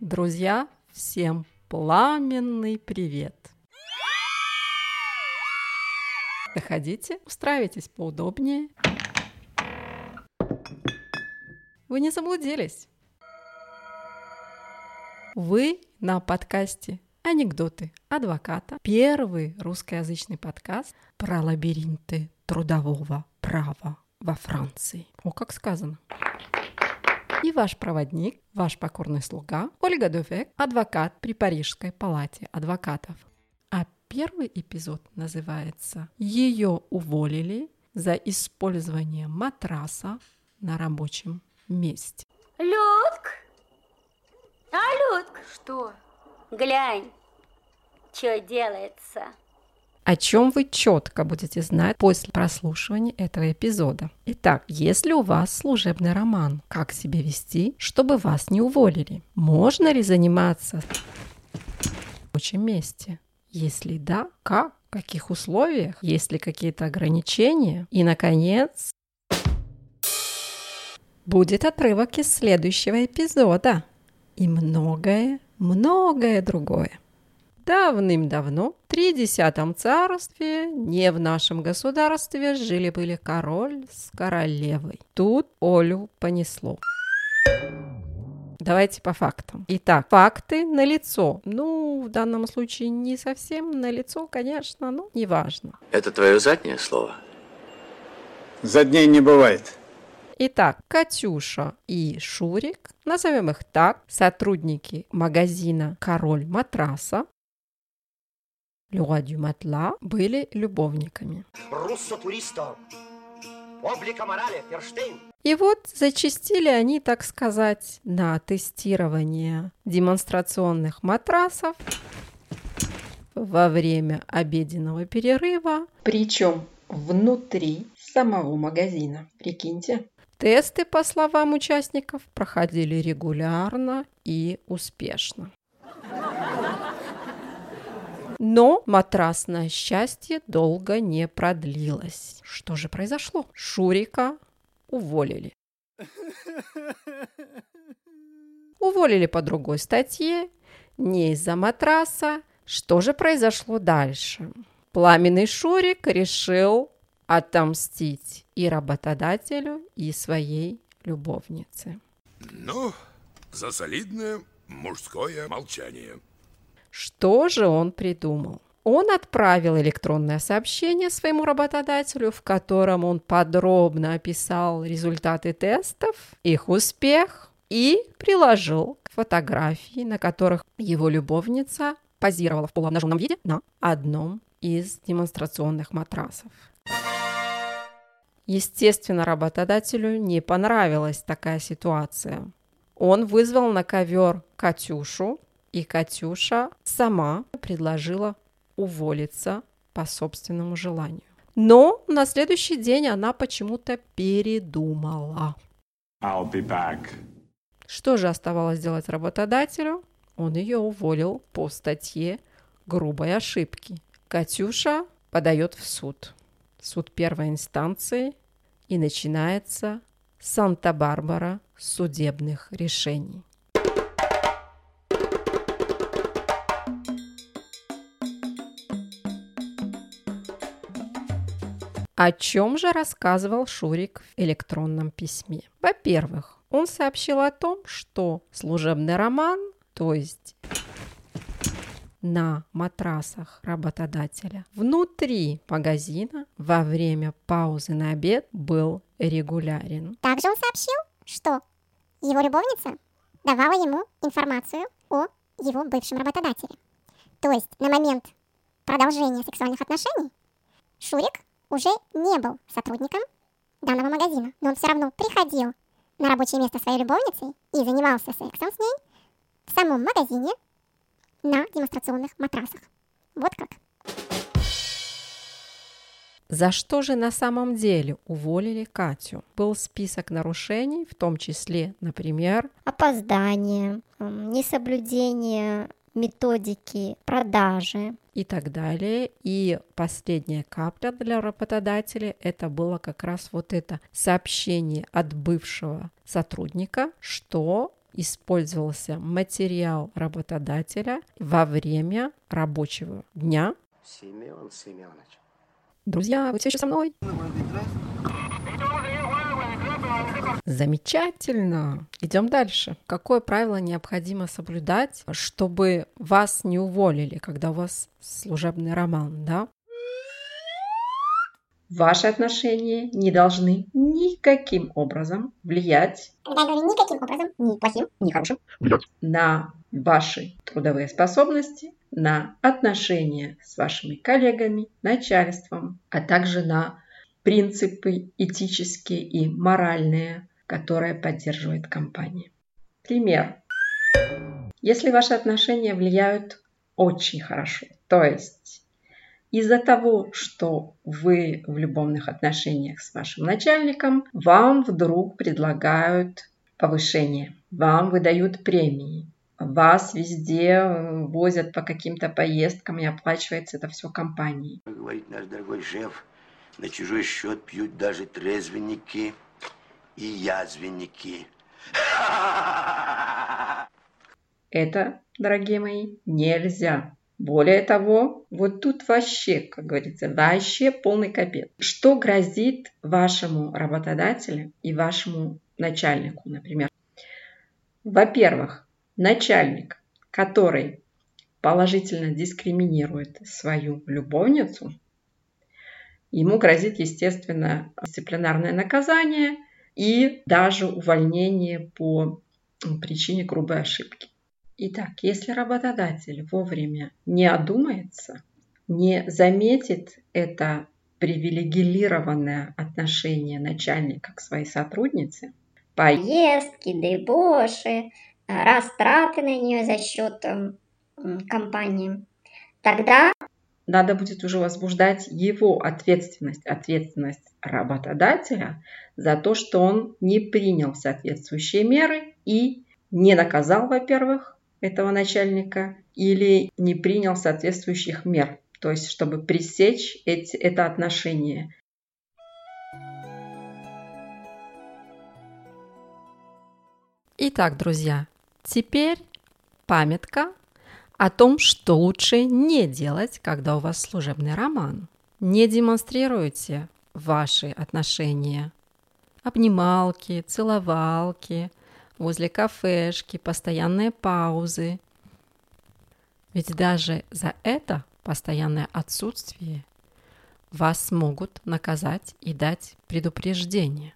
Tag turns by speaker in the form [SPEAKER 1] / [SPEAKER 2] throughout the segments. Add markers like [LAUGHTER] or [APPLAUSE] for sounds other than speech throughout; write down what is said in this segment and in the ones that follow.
[SPEAKER 1] Друзья, всем пламенный привет! Заходите, устраивайтесь поудобнее. Вы не заблудились. Вы на подкасте «Анекдоты адвоката». Первый русскоязычный подкаст про лабиринты трудового права во Франции. О, как сказано. И ваш проводник, ваш покорный слуга Ольга Дувек, адвокат при Парижской палате адвокатов. А первый эпизод называется «Ее уволили за использование матраса на рабочем месте».
[SPEAKER 2] Людк! А, Людк,
[SPEAKER 3] Что?
[SPEAKER 2] глянь, что делается.
[SPEAKER 1] О чем вы четко будете знать после прослушивания этого эпизода. Итак, если у вас служебный роман, как себя вести, чтобы вас не уволили? Можно ли заниматься в рабочем месте? Если да, как? В каких условиях? Есть ли какие-то ограничения? И, наконец, будет отрывок из следующего эпизода. И многое, многое другое. Давным-давно, в тридесятом царстве, не в нашем государстве, жили-были король с королевой. Тут Олю понесло. Давайте по фактам. Итак, факты на лицо. Ну, в данном случае не совсем на лицо, конечно, но неважно.
[SPEAKER 4] Это твое заднее слово?
[SPEAKER 5] За дней не бывает.
[SPEAKER 1] Итак, Катюша и Шурик, назовем их так, сотрудники магазина «Король матраса», Le Roi du Matelas, были любовниками.
[SPEAKER 6] Руссо туристо. Облика морали, Ферштейн.
[SPEAKER 1] И вот зачастили они, так сказать, на тестирование демонстрационных матрасов во время обеденного перерыва, причем внутри самого магазина. Прикиньте. Тесты, по словам участников, проходили регулярно и успешно. Но матрасное счастье долго не продлилось. Что же произошло? Шурика уволили. Уволили по другой статье, не из-за матраса. Что же произошло дальше? Пламенный Шурик решил отомстить и работодателю, и своей любовнице.
[SPEAKER 7] Ну, за солидное мужское молчание.
[SPEAKER 1] Что же он придумал? Он отправил электронное сообщение своему работодателю, в котором он подробно описал результаты тестов, их успех и приложил фотографии, на которых его любовница позировала в полуобнаженном виде на одном из демонстрационных матрасов. Естественно, работодателю не понравилась такая ситуация. Он вызвал на ковер Катюшу, и Катюша сама предложила уволиться по собственному желанию. Но на следующий день она почему-то передумала.
[SPEAKER 5] I'll be back.
[SPEAKER 1] Что же оставалось делать работодателю? Он ее уволил по статье грубой ошибки. Катюша подает в суд. Суд первой инстанции и начинается Санта-Барбара судебных решений. О чем же рассказывал Шурик в электронном письме? Во-первых, он сообщил о том, что служебный роман, то есть на матрасах работодателя внутри магазина во время паузы на обед был регулярен.
[SPEAKER 3] Также он сообщил, что его любовница давала ему информацию о его бывшем работодателе. То есть на момент продолжения сексуальных отношений Шурик уже не был сотрудником данного магазина, но он все равно приходил на рабочее место своей любовницы и занимался сексом с ней в самом магазине на демонстрационных матрасах. Вот как.
[SPEAKER 1] За что же на самом деле уволили Катю? Был список нарушений, в том числе, например,
[SPEAKER 8] опоздание, несоблюдение методики продажи.
[SPEAKER 1] И так далее. И последняя капля для работодателя это было как раз вот это сообщение от бывшего сотрудника, что использовался материал работодателя во время рабочего дня.
[SPEAKER 6] Семен Семенович.
[SPEAKER 1] Друзья, вы все еще со мной? Замечательно. Идем дальше. Какое правило необходимо соблюдать, чтобы вас не уволили, когда у вас служебный роман, да? Ваши отношения не должны никаким образом влиять
[SPEAKER 3] никаким образом, ни плохим, ни хорошим,
[SPEAKER 1] на ваши трудовые способности, на отношения с вашими коллегами, начальством, а также на принципы этические и моральные, которые поддерживает компания. Пример. Если ваши отношения влияют очень хорошо, то есть из-за того, что вы в любовных отношениях с вашим начальником, вам вдруг предлагают повышение, вам выдают премии, вас везде возят по каким-то поездкам и оплачивается это все компанией.
[SPEAKER 6] Говорит наш дорогой шеф, на чужой счет пьют даже трезвенники и язвенники.
[SPEAKER 1] Это, дорогие мои, нельзя. Более того, вот тут вообще, как говорится, вообще полный капец. Что грозит вашему работодателю и вашему начальнику, например? Во-первых, начальник, который положительно дискриминирует свою любовницу, ему грозит, естественно, дисциплинарное наказание и даже увольнение по причине грубой ошибки. Итак, если работодатель вовремя не одумается, не заметит это привилегированное отношение начальника к своей сотруднице,
[SPEAKER 8] Поездки, дебоши, растраты на нее за счет м, компании. Тогда
[SPEAKER 1] надо будет уже возбуждать его ответственность, ответственность работодателя за то, что он не принял соответствующие меры и не наказал, во-первых, этого начальника или не принял соответствующих мер, то есть чтобы пресечь эти, это отношение. Итак, друзья, теперь памятка о том, что лучше не делать, когда у вас служебный роман. Не демонстрируйте ваши отношения. Обнималки, целовалки, возле кафешки, постоянные паузы. Ведь даже за это постоянное отсутствие вас могут наказать и дать предупреждение.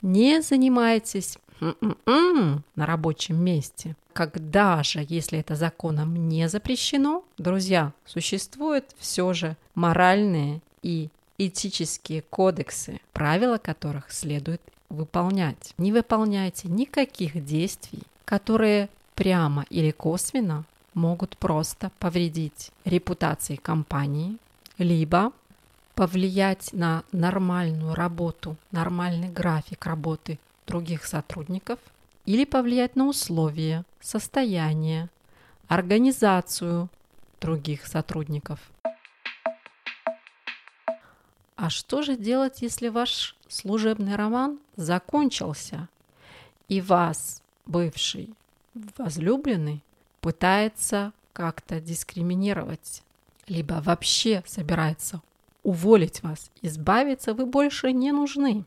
[SPEAKER 1] Не занимайтесь м-м-м на рабочем месте. Когда же, если это законом не запрещено, друзья, существуют все же моральные и этические кодексы, правила которых следует выполнять. Не выполняйте никаких действий, которые прямо или косвенно могут просто повредить репутации компании, либо повлиять на нормальную работу, нормальный график работы других сотрудников или повлиять на условия, состояние, организацию других сотрудников. А что же делать, если ваш служебный роман закончился и вас, бывший возлюбленный, пытается как-то дискриминировать, либо вообще собирается уволить вас, избавиться вы больше не нужны.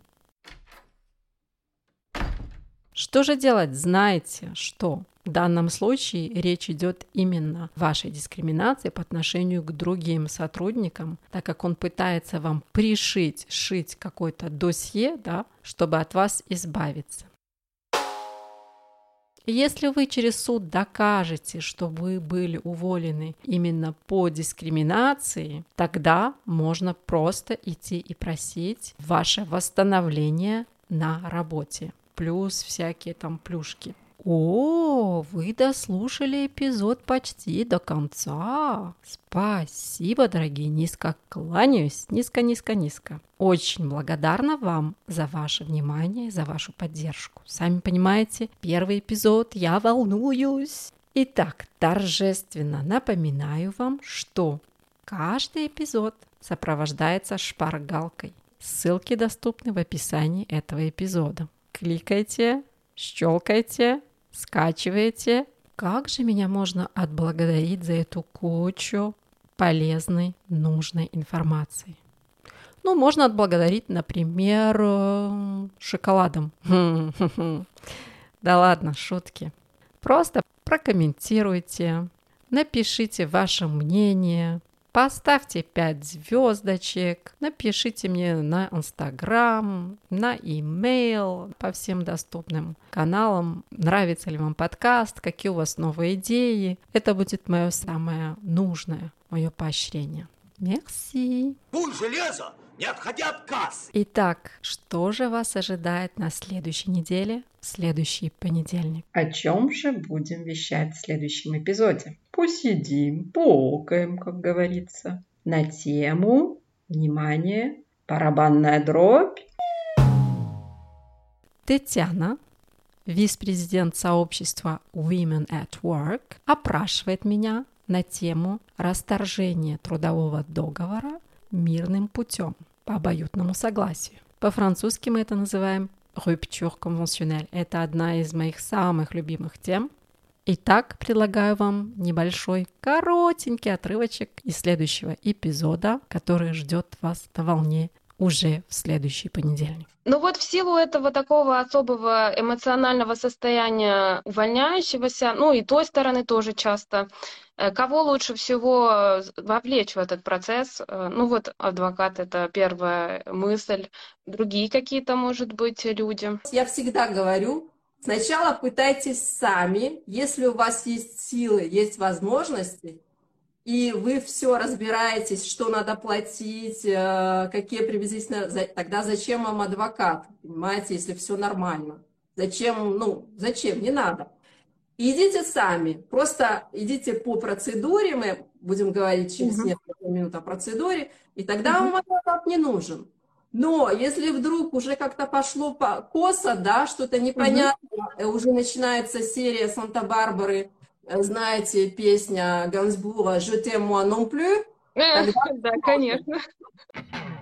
[SPEAKER 1] Что же делать? Знаете, что в данном случае речь идет именно о вашей дискриминации по отношению к другим сотрудникам, так как он пытается вам пришить, шить какое-то досье, да, чтобы от вас избавиться. Если вы через суд докажете, что вы были уволены именно по дискриминации, тогда можно просто идти и просить ваше восстановление на работе. Плюс всякие там плюшки. О, вы дослушали эпизод почти до конца. Спасибо, дорогие, низко кланяюсь, низко-низко-низко. Очень благодарна вам за ваше внимание, за вашу поддержку. Сами понимаете, первый эпизод, я волнуюсь. Итак, торжественно напоминаю вам, что каждый эпизод сопровождается шпаргалкой. Ссылки доступны в описании этого эпизода. Кликайте, щелкайте, скачивайте. Как же меня можно отблагодарить за эту кучу полезной, нужной информации? Ну, можно отблагодарить, например, э, шоколадом. [LAUGHS] Да ладно, шутки. Просто прокомментируйте, напишите ваше мнение, Поставьте 5 звездочек, напишите мне на Инстаграм, на имейл, по всем доступным каналам, нравится ли вам подкаст, какие у вас новые идеи. Это будет мое самое нужное, мое поощрение. Мерси.
[SPEAKER 6] Пуль железо, не отходя от кассы.
[SPEAKER 1] Итак, что же вас ожидает на следующей неделе, в следующий понедельник?
[SPEAKER 4] О чем же будем вещать в следующем эпизоде? Посидим, поокаем, как говорится, на тему, внимание, барабанная дробь.
[SPEAKER 1] Татьяна, вице-президент сообщества Women at Work, опрашивает меня на тему расторжения трудового договора мирным путем по обоюдному согласию. По-французски мы это называем rupture conventionnelle. Это одна из моих самых любимых тем. Итак, предлагаю вам небольшой, коротенький отрывочек из следующего эпизода, который ждет вас на волне уже в следующий понедельник.
[SPEAKER 9] Ну вот в силу этого такого особого эмоционального состояния увольняющегося, ну и той стороны тоже часто, э, кого лучше всего вовлечь в этот процесс? Э, ну вот адвокат это первая мысль, другие какие-то, может быть, люди.
[SPEAKER 10] Я всегда говорю, сначала пытайтесь сами, если у вас есть силы, есть возможности, и вы все разбираетесь, что надо платить, э, какие приблизительно... Тогда зачем вам адвокат, понимаете, если все нормально? Зачем, ну, зачем, не надо. Идите сами, просто идите по процедуре, мы будем говорить через угу. несколько минут о процедуре, и тогда угу. вам адвокат не нужен. Но если вдруг уже как-то пошло по косо, да, что-то непонятно, угу. уже начинается серия Санта-Барбары, знаете, песня Гансбура «Je t'aime moi non plus»,
[SPEAKER 9] Тогда... [LAUGHS] Да, конечно. [LAUGHS]